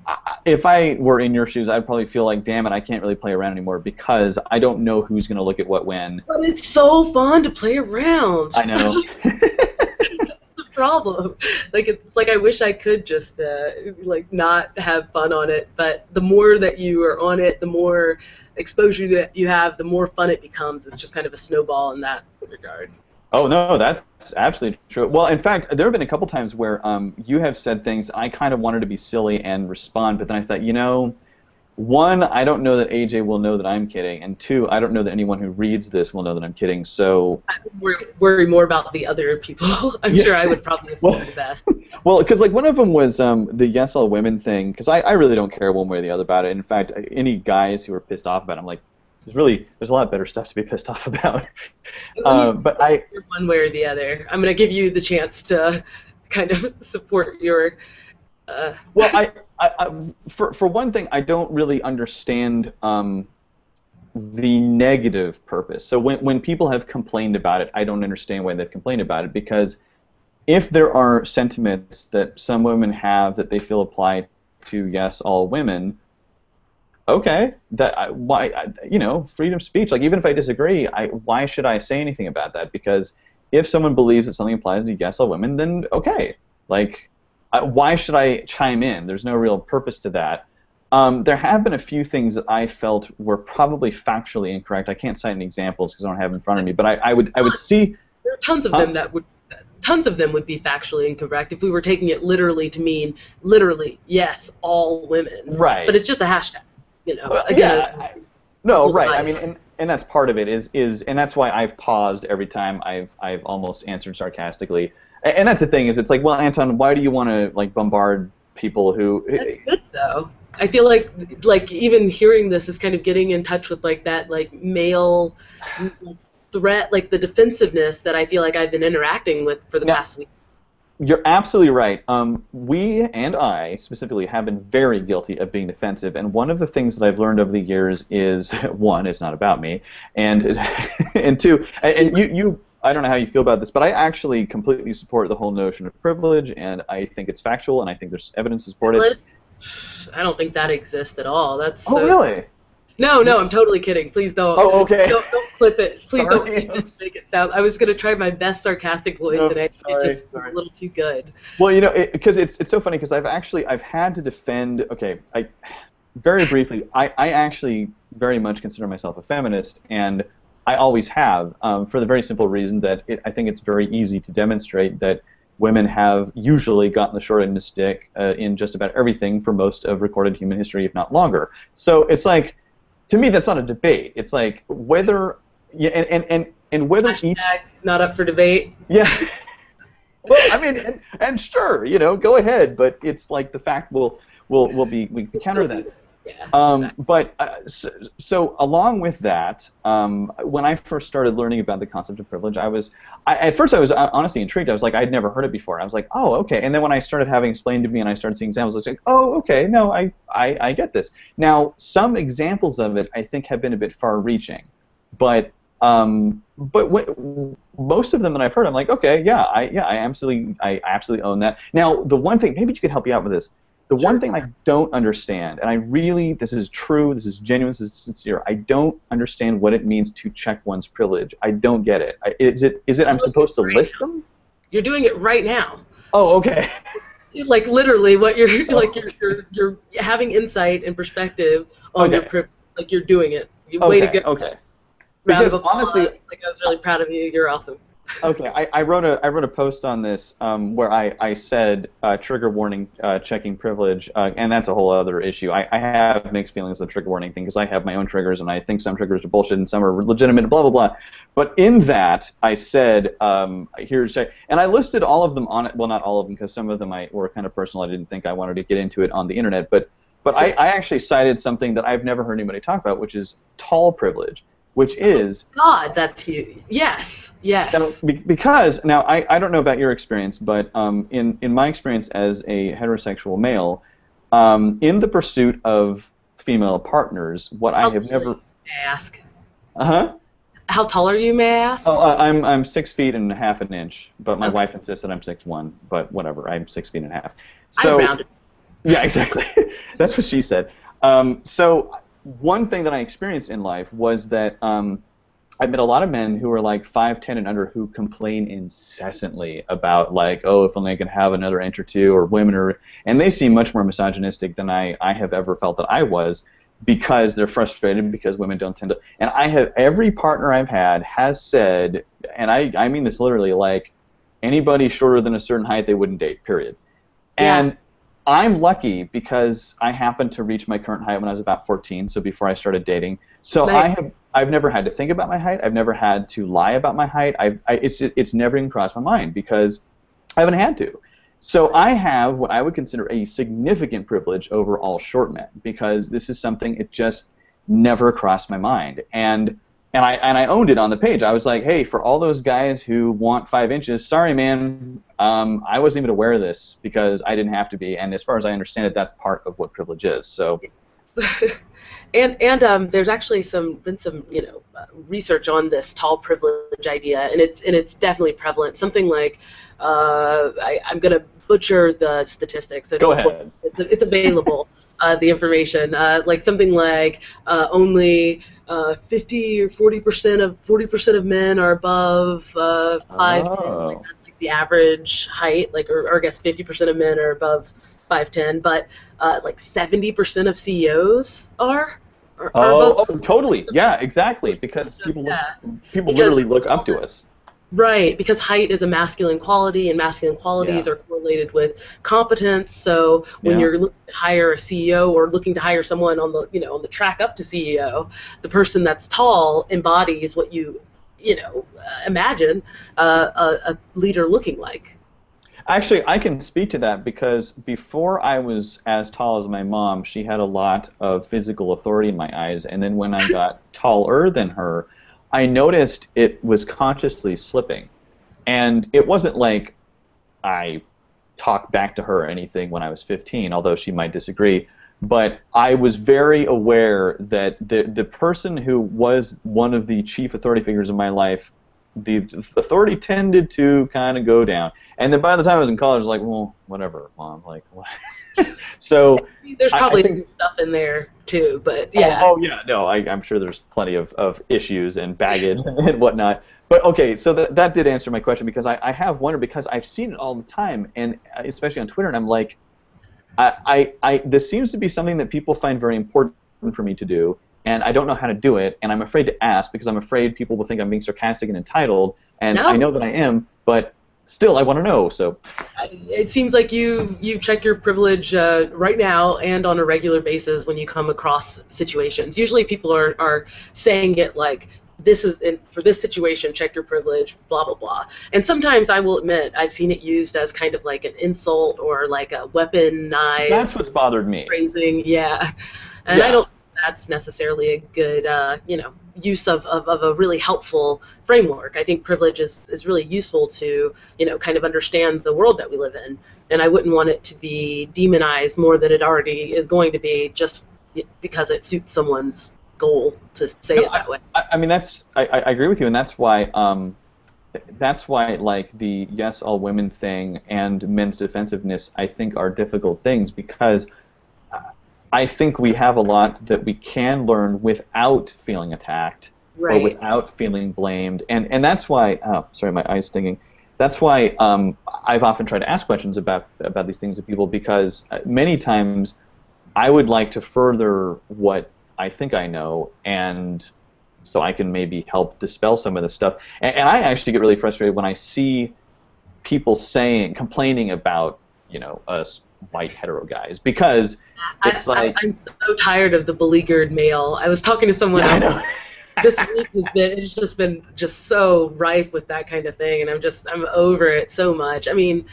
I, if I were in your shoes, I'd probably feel like, damn it, I can't really play around anymore because I don't know who's going to look at what when. but it's so fun to play around I know. problem. Like it's like I wish I could just uh, like not have fun on it, but the more that you are on it, the more exposure that you have, the more fun it becomes. It's just kind of a snowball in that regard. Oh no, that's absolutely true. Well, in fact, there have been a couple times where um, you have said things I kind of wanted to be silly and respond, but then I thought, you know, one, I don't know that AJ will know that I'm kidding, and two, I don't know that anyone who reads this will know that I'm kidding. So, I would worry, more about the other people. I'm Yeah. sure I would probably assume Well- the best. well, because like one of them was um, the yes all women thing, because I, I really don't care one way or the other about it. In fact, any guys who are pissed off about it, I'm like, there's really there's a lot better stuff to be pissed off about. Uh, but I one way or the other. I'm going to give you the chance to kind of support your. Uh, well, I, I, I for for one thing, I don't really understand um, the negative purpose. So when when people have complained about it, I don't understand why they've complained about it because if there are sentiments that some women have that they feel apply to yes all women, okay, that why you know freedom of speech. Like even if I disagree, I why should I say anything about that? Because if someone believes that something applies to yes all women, then okay, like uh, why should I chime in? There's no real purpose to that. Um, there have been a few things that I felt were probably factually incorrect. I can't cite any examples because I don't have them in front of me, but I, I would I would see. there are tons of them that would. Tons of them would be factually incorrect if we were taking it literally to mean literally yes, all women. Right. But it's just a hashtag, you know. Well, Again, yeah, I- no, right. I mean, and, and that's part of it is is and that's why I've paused every time I've I've almost answered sarcastically. And that's the thing is it's like, well, Anton, why do you want to like bombard people who? That's good though. I feel like like even hearing this is kind of getting in touch with like that like male threat, like the defensiveness that I feel like I've been interacting with for the Yeah. past week. You're absolutely right. Um, we and I specifically have been very guilty of being defensive, and one of the things that I've learned over the years is one, it's not about me, and and two, and you you. I don't know how you feel about this, but I actually completely support the whole notion of privilege, and I think it's factual, and I think there's evidence to support it. I don't think that exists at all. That's Oh, so really? No, no, I'm totally kidding. Please don't. Oh, okay. Don't, don't clip it. Please Sorry. don't make it, make it sound. I was gonna try my best sarcastic voice, No, and I sorry, it just sorry. a little too good. Well, you know, because it's it's so funny because I've actually I've had to defend. Okay, I very briefly. I I actually very much consider myself a feminist, and I always have, um, for the very simple reason that it, I think it's very easy to demonstrate that women have usually gotten the short end of the stick uh, in just about everything for most of recorded human history, if not longer. So it's like, to me, that's not a debate. It's like whether, yeah, and and and, and whether each not up for debate. yeah. well, I mean, and, and sure, you know, go ahead, but it's like the fact will will will be we counter that. Yeah. Um, exactly. but uh, so, so along with that, um, when I first started learning about the concept of privilege, I was I, at first I was uh, honestly intrigued. I was like, I'd never heard it before. I was like, oh, okay. And then when I started having explained to me and I started seeing examples, I was like, oh, okay, no, I, I, I get this. Now, some examples of it I think have been a bit far-reaching, but um, but wh- most of them that I've heard, I'm like, okay, yeah, I yeah, I absolutely I absolutely own that. Now, the one thing, maybe you could help me out with this. The one thing I don't understand, and I really, this is true, this is genuine, this is sincere. I don't understand what it means to check one's privilege. I don't get it. I, is it is it I'm supposed to list them? You're doing it right now. Oh, okay. Like literally, what you're like you're you're, you're having insight and perspective on your Okay. pri- like you're doing it. You way to okay. go. Okay. Because honestly, like I was really proud of you. You're awesome. Okay, I, I wrote a I wrote a post on this um, where I I said uh, trigger warning uh, checking privilege, uh, and that's a whole other issue. I, I have mixed feelings of the trigger warning thing because I have my own triggers, and I think some triggers are bullshit and some are legitimate, blah blah blah. But in that, I said um, here's and I listed all of them on it. Well, not all of them because some of them I were kind of personal. I didn't think I wanted to get into it on the internet, but but I, I actually cited something that I've never heard anybody talk about, which is tall privilege, which is God, that's you. Yes, yes. because now I, I don't know about your experience, but um, in in my experience as a heterosexual male, um, in the pursuit of female partners, what I have never I ask? uh huh. How tall are you? May I ask? Oh, I- I'm I'm six feet and a half an inch, but my Okay. wife insists that I'm six one. But whatever, I'm six feet and a half. I So rounded. yeah, exactly. That's what she said. Um, so one thing that I experienced in life was that um, I met a lot of men who are like five ten and under who complain incessantly about like, oh, if only I could have another inch or two, or women are, and they seem much more misogynistic than I I have ever felt that I was because they're frustrated because women don't tend to. And I have every partner I've had has said, and I I mean this literally, like anybody shorter than a certain height they wouldn't date. Period. Yeah. And I'm lucky because I happened to reach my current height when I was about 14, so before I started dating. So Nice. I have I've never had to think about my height. I've never had to lie about my height. I've, I it's it's never even crossed my mind because I haven't had to. So I have what I would consider a significant privilege over all short men because this is something it just never crossed my mind. And and I and I owned it on the page. I was like, hey, for all those guys who want five inches, sorry, man, um, I wasn't even aware of this because I didn't have to be. And as far as I understand it, that's part of what privilege is. So and and um, there's actually some been some you know uh, research on this tall privilege idea, and it's and it's definitely prevalent. Something like uh, I, I'm gonna butcher the statistics. So go ahead. It's, it's available. Uh, the information, uh, like something like uh, only uh, 50 or 40 percent of 40 percent of men are above uh, five ten. Oh. Like, that's like the average height, like or, or I guess 50 percent of men are above five ten, but uh, like 70 percent of CEOs are. are, are Oh, above- oh, totally. Yeah, exactly. Because people Yeah. people Because- literally look up to us. Right, because height is a masculine quality, and masculine qualities Yeah. are correlated with competence. So when Yeah. you're looking to hire a CEO or looking to hire someone on the you know on the track up to CEO, the person that's tall embodies what you you know uh, imagine uh, a, a leader looking like. Actually, I can speak to that because before I was as tall as my mom, she had a lot of physical authority in my eyes. And then when I got taller than her, I noticed it was consciously slipping. And it wasn't like I talked back to her or anything when I was 15, although she might disagree. But I was very aware that the, the person who was one of the chief authority figures in my life, the authority tended to kind of go down. And then by the time I was in college, I was like, well, whatever, mom. Like, what? so There's I- I probably think- stuff in there too, but yeah. Oh, oh, yeah, no, I, I'm sure there's plenty of, of issues and baggage and whatnot. But okay, so that that did answer my question because I, I have wondered because I've seen it all the time and uh, especially on Twitter and I'm like, I, I, I this seems to be something that people find very important for me to do and I don't know how to do it and I'm afraid to ask because I'm afraid people will think I'm being sarcastic and entitled and No. I know that I am, but still I want to know. So it seems like you you check your privilege uh, right now and on a regular basis when you come across situations. Usually, people are are saying it like this is in, for this situation check your privilege blah blah blah and sometimes i will admit i've seen it used as kind of like an insult or like a weapon. weaponized that's what's bothered me. phrasing yeah and Yeah. i don't that's necessarily a good uh, you know use of, of, of a really helpful framework. I think privilege is, is really useful to you know kind of understand the world that we live in. And i wouldn't want it to be demonized more than it already is going to be just because it suits someone's goal to say No, it that way. I, I mean that's I, I I agree with you, and that's why um, that's why like the yes all women thing and men's defensiveness I think are difficult things because I think we have a lot that we can learn without feeling attacked or without feeling blamed, and and that's why oh sorry my eye's stinging. That's why um, I've often tried to ask questions about about these things to people because uh, many times I would like to further what I think I know and so I can maybe help dispel some of this stuff. And, and I actually get really frustrated when I see people saying, complaining about, you know, us white hetero guys. Because it's I, like, I, I'm so tired of the beleaguered male. I was talking to someone else this week has been it's just been just so rife with that kind of thing and i'm just i'm over it so much. I mean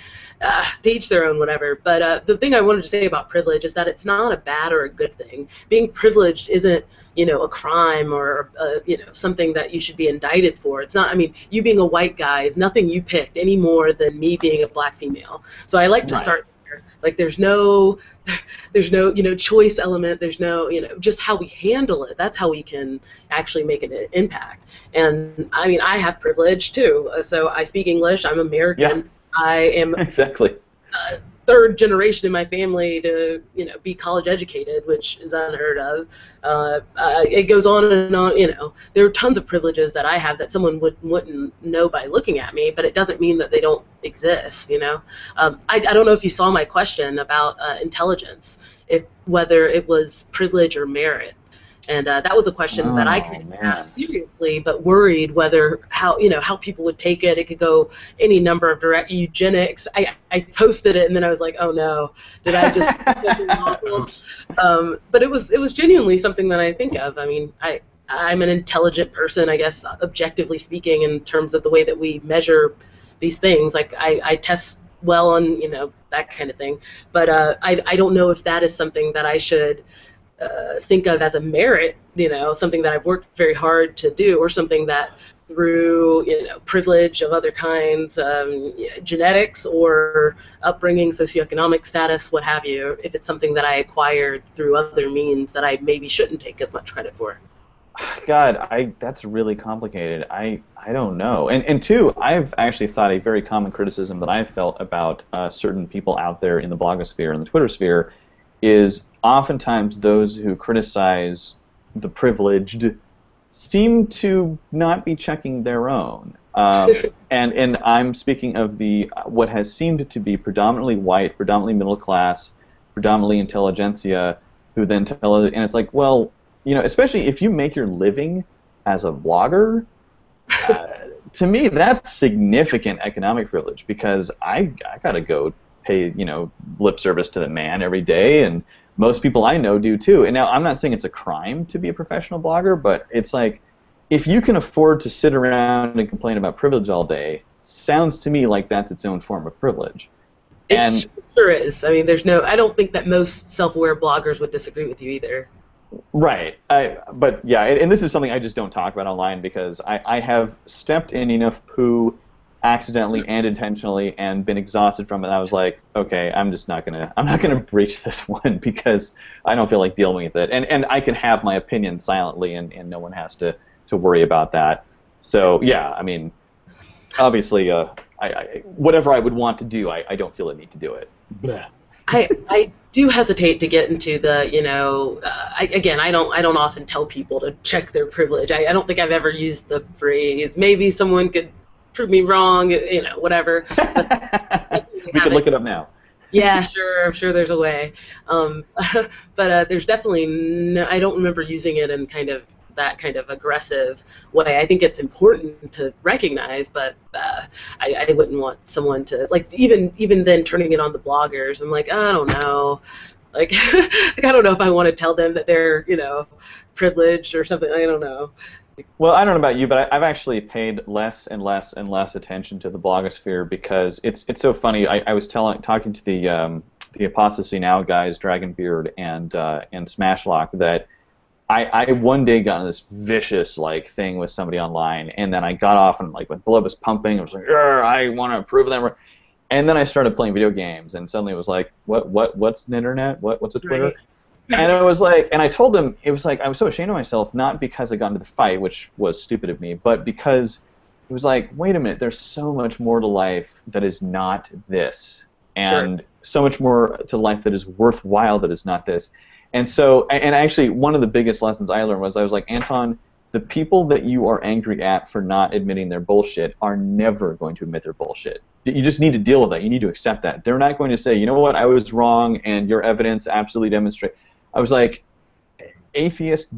uh, to each their own whatever. But uh, the thing i wanted to say about privilege is that it's not a bad or a good thing. Being privileged isn't you know a crime or uh, you know something that you should be indicted for. It's not i mean you being a white guy is nothing you picked any more than me being a black female. So i like to Right. start like there's no there's no you know choice element. There's no you know just how we handle it. That's how we can actually make an impact. And i mean i have privilege too. Uh, so i speak english. I'm american. Yeah. i am exactly. Third generation in my family to you know be college educated, which is unheard of. Uh, uh, it goes on and on. You know, there are tons of privileges that I have that someone would wouldn't know by looking at me, but it doesn't mean that they don't exist. You know, um, I, I don't know if you saw my question about uh, intelligence, if whether it was privilege or merit. And uh, that was a question that I Oh, kind of man. asked seriously, but worried whether how you know how people would take it. It could go any number of direct eugenics. I, I posted it and then I was like, oh no, did I just? Um, but it was it was genuinely something that I think of. I mean, I I'm an intelligent person, I guess, objectively speaking, in terms of the way that we measure these things. Like I, I test well on you know that kind of thing, but uh, I I don't know if that is something that I should uh, think of as a merit, you know, something that I've worked very hard to do, or something that through you know privilege of other kinds, um, genetics or upbringing, socioeconomic status, what have you. If it's something that I acquired through other means that I maybe shouldn't take as much credit for. God, I that's really complicated. I I don't know. And and two, I've actually thought a very common criticism that I've felt about uh, certain people out there in the blogosphere and the Twitter sphere is oftentimes those who criticize the privileged seem to not be checking their own. Um, and and I'm speaking of the what has seemed to be predominantly white, predominantly middle class, predominantly intelligentsia, who then tell other, and it's like, well, you know, especially if you make your living as a blogger, uh, to me that's significant economic privilege because I I gotta go pay you know lip service to the man every day, and most people I know do too. And now I'm not saying it's a crime to be a professional blogger, but it's like if you can afford to sit around and complain about privilege all day, sounds to me like that's its own form of privilege. It And- sure is. I mean, there's no. I don't think that most self-aware bloggers would disagree with you either. Right. I, but yeah, and, and this is something I just don't talk about online because I, I have stepped in enough poo accidentally and intentionally and been exhausted from it. I was like, okay, I'm just not gonna I'm not gonna breach this one because I don't feel like dealing with it. And and I can have my opinion silently and, and no one has to, to worry about that. So yeah, I mean obviously uh, I, I whatever I would want to do, I, I don't feel a need to do it. Bleh. I I do hesitate to get into the you know uh, I, again I don't I don't often tell people to check their privilege. I, I don't think I've ever used the phrase. Maybe someone could prove me wrong. You know whatever. we could look it up now. Yeah, sure. I'm sure there's a way. Um, but uh, there's definitely no, I don't remember using it in kind of that kind of aggressive way. I think it's important to recognize, but uh, I, I wouldn't want someone to like even even then turning it on the bloggers. I'm like, I don't know, like, like I don't know if I want to tell them that they're you know privileged or something. I don't know. Well, I don't know about you, but I, have actually paid less and less and less attention to the blogosphere because it's it's so funny. I, I was telling talking to the um, the Apostasy Now guys, Dragonbeard and uh, and Smashlock, that I, I one day got in this vicious like thing with somebody online, and then I got off and like when blood was pumping, I was like, I want to prove them. And then I started playing video games, and suddenly it was like, what what what's an internet? What what's a Twitter? Right. And it was like, and I told them it was like I was so ashamed of myself, not because I got into the fight, which was stupid of me, but because it was like, wait a minute, there's so much more to life that is not this, and sure. so much more to life that is worthwhile that is not this. And so, and actually, one of the biggest lessons I learned was I was like, Anton, the people that you are angry at for not admitting their bullshit are never going to admit their bullshit. You just need to deal with that. You need to accept that. They're not going to say, you know what, I was wrong, and your evidence absolutely demonstrates. I was like, atheist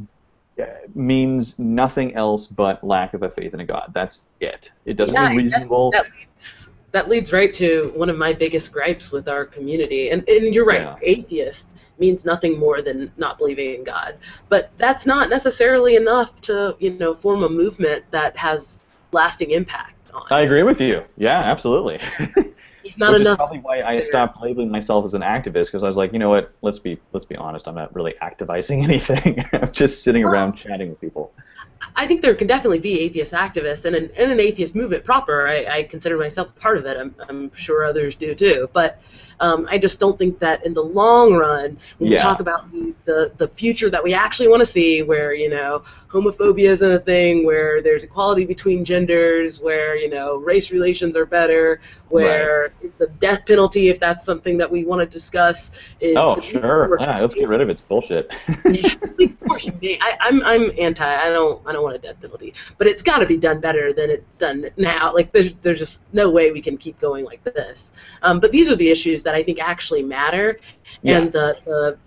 uh, means nothing else but lack of a faith in a God. That's it. It doesn't yeah, mean reasonable. That leads, that leads right to one of my biggest gripes with our community. And, and you're right, yeah. atheist means nothing more than not believing in God. But that's not necessarily enough to, you know, form a movement that has lasting impact on. I agree with you. Yeah, absolutely. not Which enough. is probably why I stopped labeling myself as an activist because I was like, you know what? Let's be let's be honest. I'm not really activizing anything. I'm just sitting well, around chatting with people. I think there can definitely be atheist activists and an, and an atheist movement proper. I, I consider myself part of it. I'm, I'm sure others do too. But um, I just don't think that in the long run, when yeah. we talk about the, the future that we actually want to see, where you know homophobia isn't a thing, where there's equality between genders, where you know race relations are better, where right. the death penalty, if that's something that we want to discuss, is oh sure, yeah, let's get rid of it. It's bullshit. yeah, of course be. I, I'm I'm anti. I don't I don't want a death penalty, but it's got to be done better than it's done now. Like there's there's just no way we can keep going like this. Um, but these are the issues that I think actually matter, yeah. and the the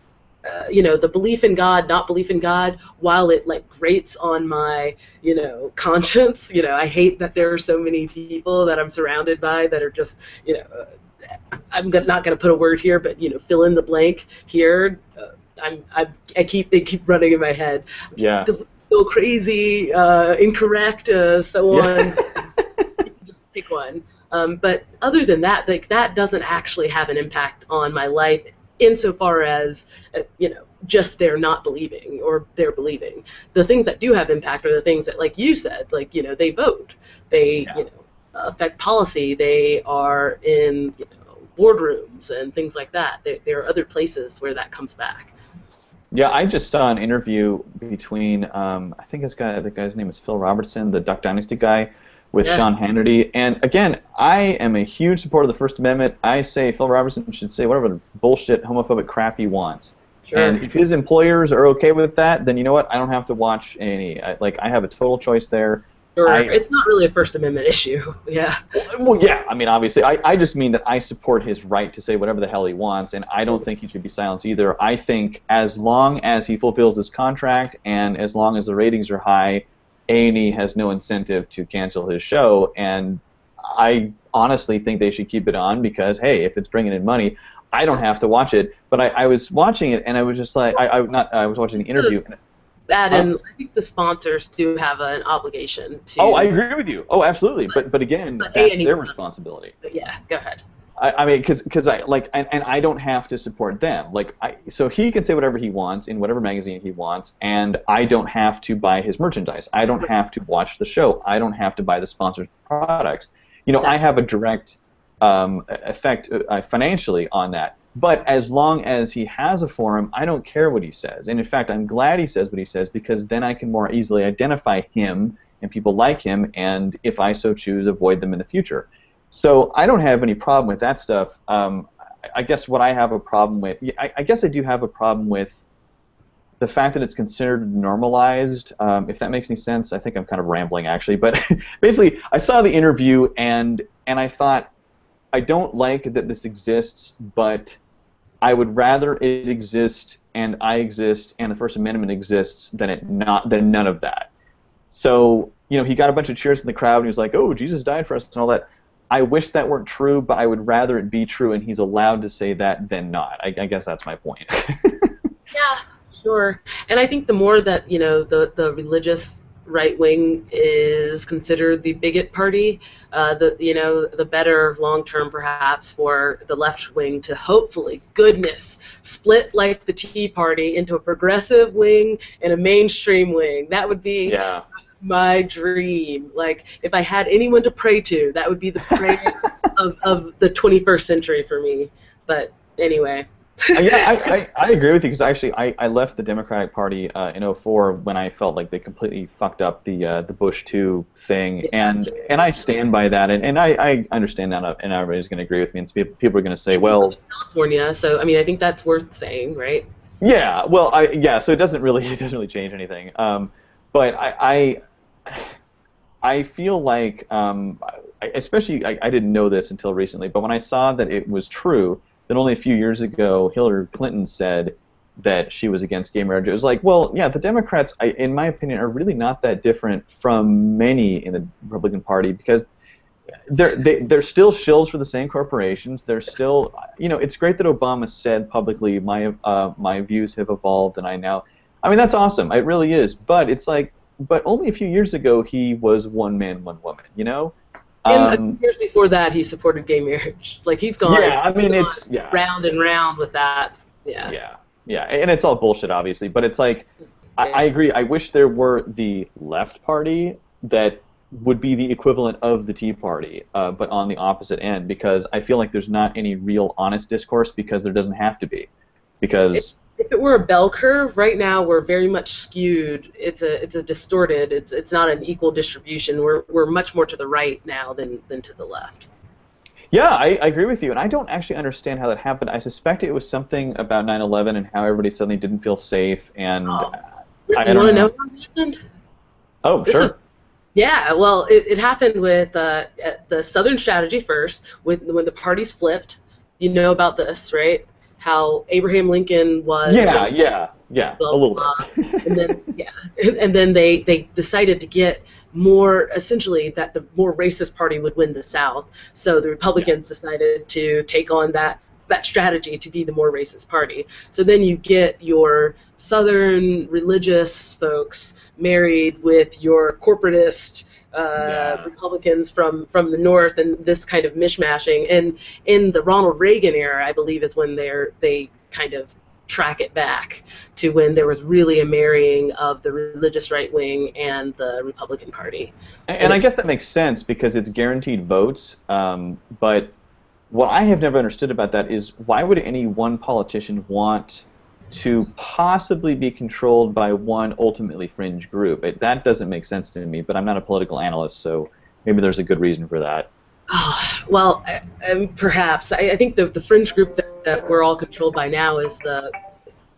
uh, you know the belief in God, not belief in God, while it like grates on my you know conscience. You know I hate that there are so many people that I'm surrounded by that are just you know. Uh, I'm not going to put a word here, but you know, fill in the blank here. Uh, I'm, I'm, I keep they keep running in my head. Yeah. Just, so crazy, uh, incorrect, uh, so on. just pick one. Um, but other than that, like that doesn't actually have an impact on my life insofar as uh, you know just they're not believing or they're believing. The things that do have impact are the things that, like you said, like you know they vote, they yeah. you know affect policy, they are in you know boardrooms and things like that. There, there are other places where that comes back. Yeah, I just saw an interview between um, I think this guy the guy's name is Phil Robertson, the Duck Dynasty guy, with yeah. Sean Hannity. And again, I am a huge supporter of the First Amendment. I say Phil Robertson should say whatever bullshit homophobic crap he wants. Sure. And if his employers are okay with that, then you know what? I don't have to watch any. I, like I have a total choice there. Sure. I, it's not really a First Amendment issue. Yeah. Well, yeah. I mean, obviously, I, I just mean that I support his right to say whatever the hell he wants, and I don't think he should be silenced either. I think as long as he fulfills his contract and as long as the ratings are high, A&E has no incentive to cancel his show, and I honestly think they should keep it on because hey, if it's bringing in money, I don't have to watch it. But I, I was watching it and I was just like, I, I not I was watching the interview. And, that, and I think the sponsors do have an obligation to. Oh, I agree with you. Oh, absolutely. But but again, but that's their responsibility. But yeah, go ahead. I, I mean, because because I like and, and I don't have to support them. Like I, so he can say whatever he wants in whatever magazine he wants, and I don't have to buy his merchandise. I don't have to watch the show. I don't have to buy the sponsored products. You know. I have a direct um, effect uh, financially on that. But as long as he has a forum, I don't care what he says. And in fact, I'm glad he says what he says because then I can more easily identify him and people like him, and if I so choose, avoid them in the future. So I don't have any problem with that stuff. Um, I guess what I have a problem with, I, guess I do have a problem with the fact that it's considered normalized, um, if that makes any sense, I think I'm kind of rambling actually, but basically, I saw the interview and and I thought, I don't like that this exists, but I would rather it exist and I exist and the First Amendment exists than it not than none of that. So you know, he got a bunch of cheers in the crowd and he was like, "Oh, Jesus died for us" and all that. I wish that weren't true, but I would rather it be true, and he's allowed to say that than not. I, I guess that's my point. yeah, Sure, and I think the more that you know the the religious right wing is considered the bigot party, uh, the you know the better long term perhaps for the left wing to hopefully goodness split like the Tea Party into a progressive wing and a mainstream wing. That would be yeah. My dream. Like if I had anyone to pray to, that would be the prayer of, of the 21st century for me. But anyway. Uh, yeah, I, I, I, agree with you because actually I, I left the Democratic Party uh, in 04 when I felt like they completely fucked up the uh, the Bush 2 thing, and and I stand by that, and, and I, I understand that, and everybody's going to agree with me, and people are going to say, well, California, so I mean I think that's worth saying, right? Yeah, well, I yeah, so it doesn't really it doesn't really change anything, um, but I, I I feel like um, especially I, I didn't know this until recently, but when I saw that it was true that only a few years ago Hillary Clinton said that she was against gay marriage. It was like, well, yeah, the Democrats, I, in my opinion, are really not that different from many in the Republican Party because they're they, they're still shills for the same corporations. They're still, you know, it's great that Obama said publicly, my uh, my views have evolved, and I now, I mean, that's awesome. It really is. But it's like, but only a few years ago he was one man, one woman. You know, and um, years before that, he supported gay marriage. Like he's gone. Yeah, I mean it's yeah. round and round with that. Yeah. Yeah, yeah, and it's all bullshit, obviously. But it's like, yeah. I, I agree. I wish there were the left party that would be the equivalent of the Tea Party, uh, but on the opposite end, because I feel like there's not any real honest discourse because there doesn't have to be, because if it were a bell curve, right now we're very much skewed. It's a it's a distorted. It's it's not an equal distribution. We're we're much more to the right now than than to the left. Yeah, I, I agree with you, and I don't actually understand how that happened. I suspect it was something about 9/11 and how everybody suddenly didn't feel safe. And oh. I, I, don't want to know. know what happened. Oh, this sure. Is, yeah, well, it, it happened with uh, the Southern strategy first, with when the parties flipped. You know about this, right? How Abraham Lincoln was. Yeah, yeah, yeah, blah, a little bit. and then yeah, and, and, then they they decided to get more essentially that the more racist party would win the South. So the Republicans yeah. decided to take on that that strategy to be the more racist party. So then you get your Southern religious folks married with your corporatist uh, yeah. Republicans from from the north and this kind of mishmashing. And in the Ronald Reagan era, I believe is when they're they kind of track it back to when there was really a marrying of the religious right wing and the Republican Party. And, and I guess that makes sense because it's guaranteed votes. Um, but what I have never understood about that is why would any one politician want to possibly be controlled by one ultimately fringe group. It, that doesn't make sense to me, but I'm not a political analyst, so maybe there's a good reason for that. Oh, well, um, perhaps. I, I, think the, the fringe group that, that we're all controlled by now is the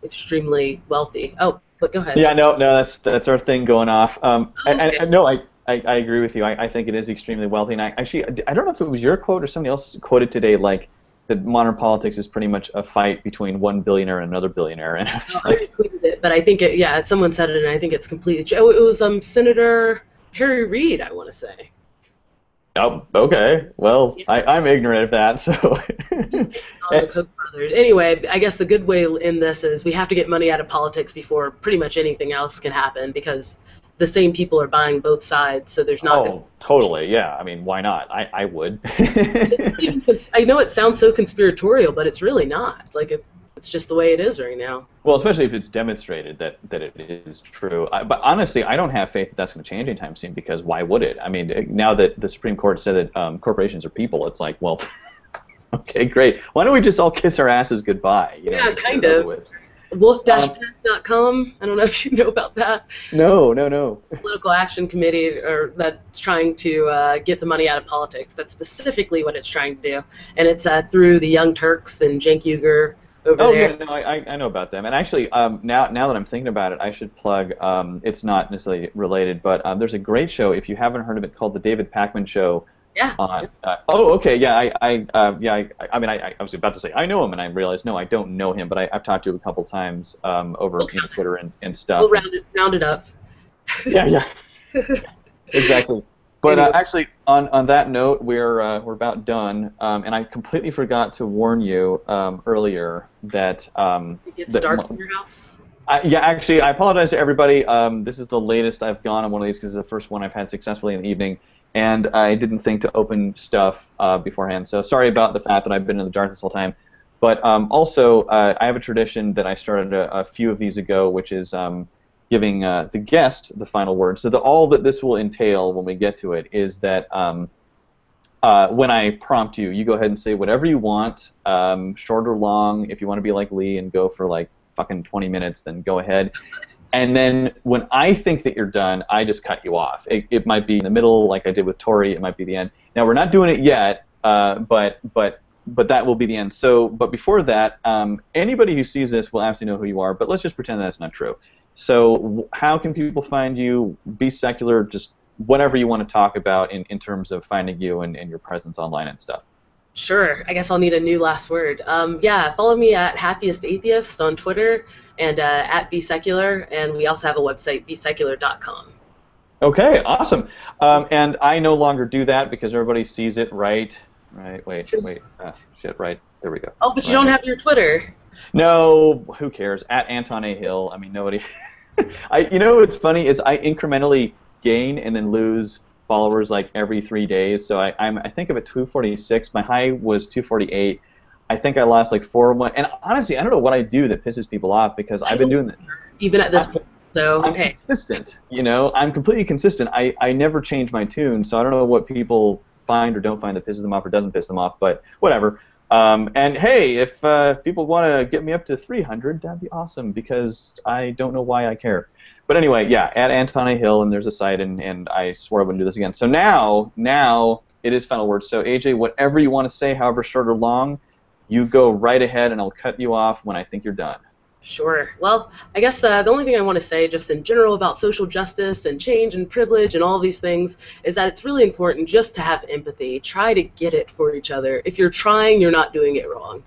extremely wealthy. Oh, but go ahead. Yeah, no, no, that's that's our thing going off. Um, okay. and, and, no, I, I, I, agree with you. I, I think it is extremely wealthy, and I actually I don't know if it was your quote or somebody else quoted today, like that modern politics is pretty much a fight between one billionaire and another billionaire. And I, like, I tweeted it, but I think it, yeah, someone said it, and I think it's completely. Oh, it was um Senator Harry Reid, I want to say. Oh, okay. Well, yeah. I, I'm ignorant of that, so. the Koch brothers. Anyway, I guess the good way in this is we have to get money out of politics before pretty much anything else can happen because the same people are buying both sides, so there's not. Oh, totally. Yeah. I mean, why not? I, I would. I know it sounds so conspiratorial, but it's really not. Like it, it's just the way it is right now. Well, especially if it's demonstrated that, that it is true. I, but honestly, I don't have faith that that's going to change anytime soon because why would it? I mean, now that the Supreme Court said that um, corporations are people, it's like, well, okay, great. Why don't we just all kiss our asses goodbye? You know, yeah, kind of. wolf-pac.com. I don't know if you know about that. No, no, no. Political Action Committee, or that's trying to uh, get the money out of politics. That's specifically what it's trying to do, and it's uh, through the Young Turks and Cenk Uygur over oh, there. yeah, no, I, I know about them. And actually, um, now now that I'm thinking about it, I should plug. Um, it's not necessarily related, but um, there's a great show if you haven't heard of it called the David Pakman Show. Yeah. On, uh, oh, okay, yeah, I, I, uh, yeah, I, I mean, I, I was about to say I know him, and I realized no, I don't know him, but I, I've talked to him a couple times um, over Okay. you know, Twitter and, and stuff. We'll round it, round it up. yeah, yeah, exactly. But uh, actually, on, on that note, we're uh, we're about done, um, and I completely forgot to warn you um, earlier that um, It gets that dark in your house. I, yeah, actually, I apologize to everybody. Um, this is the latest I've gone on one of these because it's the first one I've had successfully in the evening, and I didn't think to open stuff uh, beforehand. So sorry about the fact that I've been in the dark this whole time. But um, also, uh, I have a tradition that I started a, a few of these ago, which is um, giving uh, the guest the final word. So the, all that this will entail when we get to it is that um, uh, when I prompt you, you go ahead and say whatever you want, um, short or long. If you want to be like Lee and go for like fucking 20 minutes, then go ahead. And then when I think that you're done, I just cut you off. It, it might be in the middle, like I did with Tori. It might be the end. Now we're not doing it yet, uh, but but but that will be the end. So, but before that, um, anybody who sees this will absolutely know who you are. But let's just pretend that's not true. So, how can people find you? Be secular, just whatever you want to talk about in, in terms of finding you and, and your presence online and stuff. Sure. I guess I'll need a new last word. Um, yeah, follow me at Happiest Atheist on Twitter and uh, at BeSecular, and we also have a website, besecular.com. Okay, awesome. Um, and I no longer do that because everybody sees it right. Right. Wait. Wait. Uh, shit. Right. There we go. Oh, but you Right. don't have your Twitter. No, who cares? At Anton A. Hill. I mean, nobody. I. You know what's funny is I incrementally gain and then lose followers like every three days. So I, I'm. I think I'm at 246. My high was 248. I think I lost like four one. And honestly, I don't know what I do that pisses people off because I've been doing that. even at this I- point. So, I'm hey, consistent. You know, I'm completely consistent. I, I never change my tune, so I don't know what people find or don't find that pisses them off or doesn't piss them off, but whatever. Um, and hey, if uh, people want to get me up to 300, that'd be awesome because I don't know why I care. But anyway, yeah, at Anton A. Hill, and there's a site, and, and I swore I wouldn't do this again. So now, now it is final words. So AJ, whatever you want to say, however short or long, you go right ahead, and I'll cut you off when I think you're done. sure. Well, I guess uh, the only thing I want to say, just in general, about social justice and change and privilege and all these things, is that it's really important just to have empathy. Try to get it for each other. If you're trying, you're not doing it wrong.